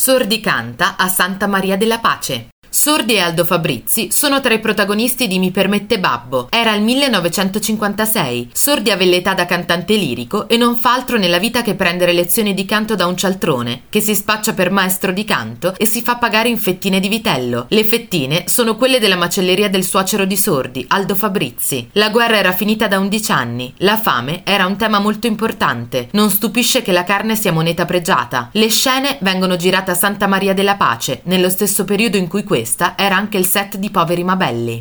Sordi canta a Santa Maria della Pace. Sordi e Aldo Fabrizi sono tra i protagonisti di Mi permette Babbo. Era il 1956. Sordi aveva l'età da cantante lirico e non fa altro nella vita che prendere lezioni di canto da un cialtrone, che si spaccia per maestro di canto e si fa pagare in fettine di vitello. Le fettine sono quelle della macelleria del suocero di Sordi, Aldo Fabrizi. La guerra era finita da 11 anni. La fame era un tema molto importante. Non stupisce che la carne sia moneta pregiata. Le scene vengono girate a Santa Maria della Pace, nello stesso periodo in cui questo questa era anche il set di Poveri Mabelli.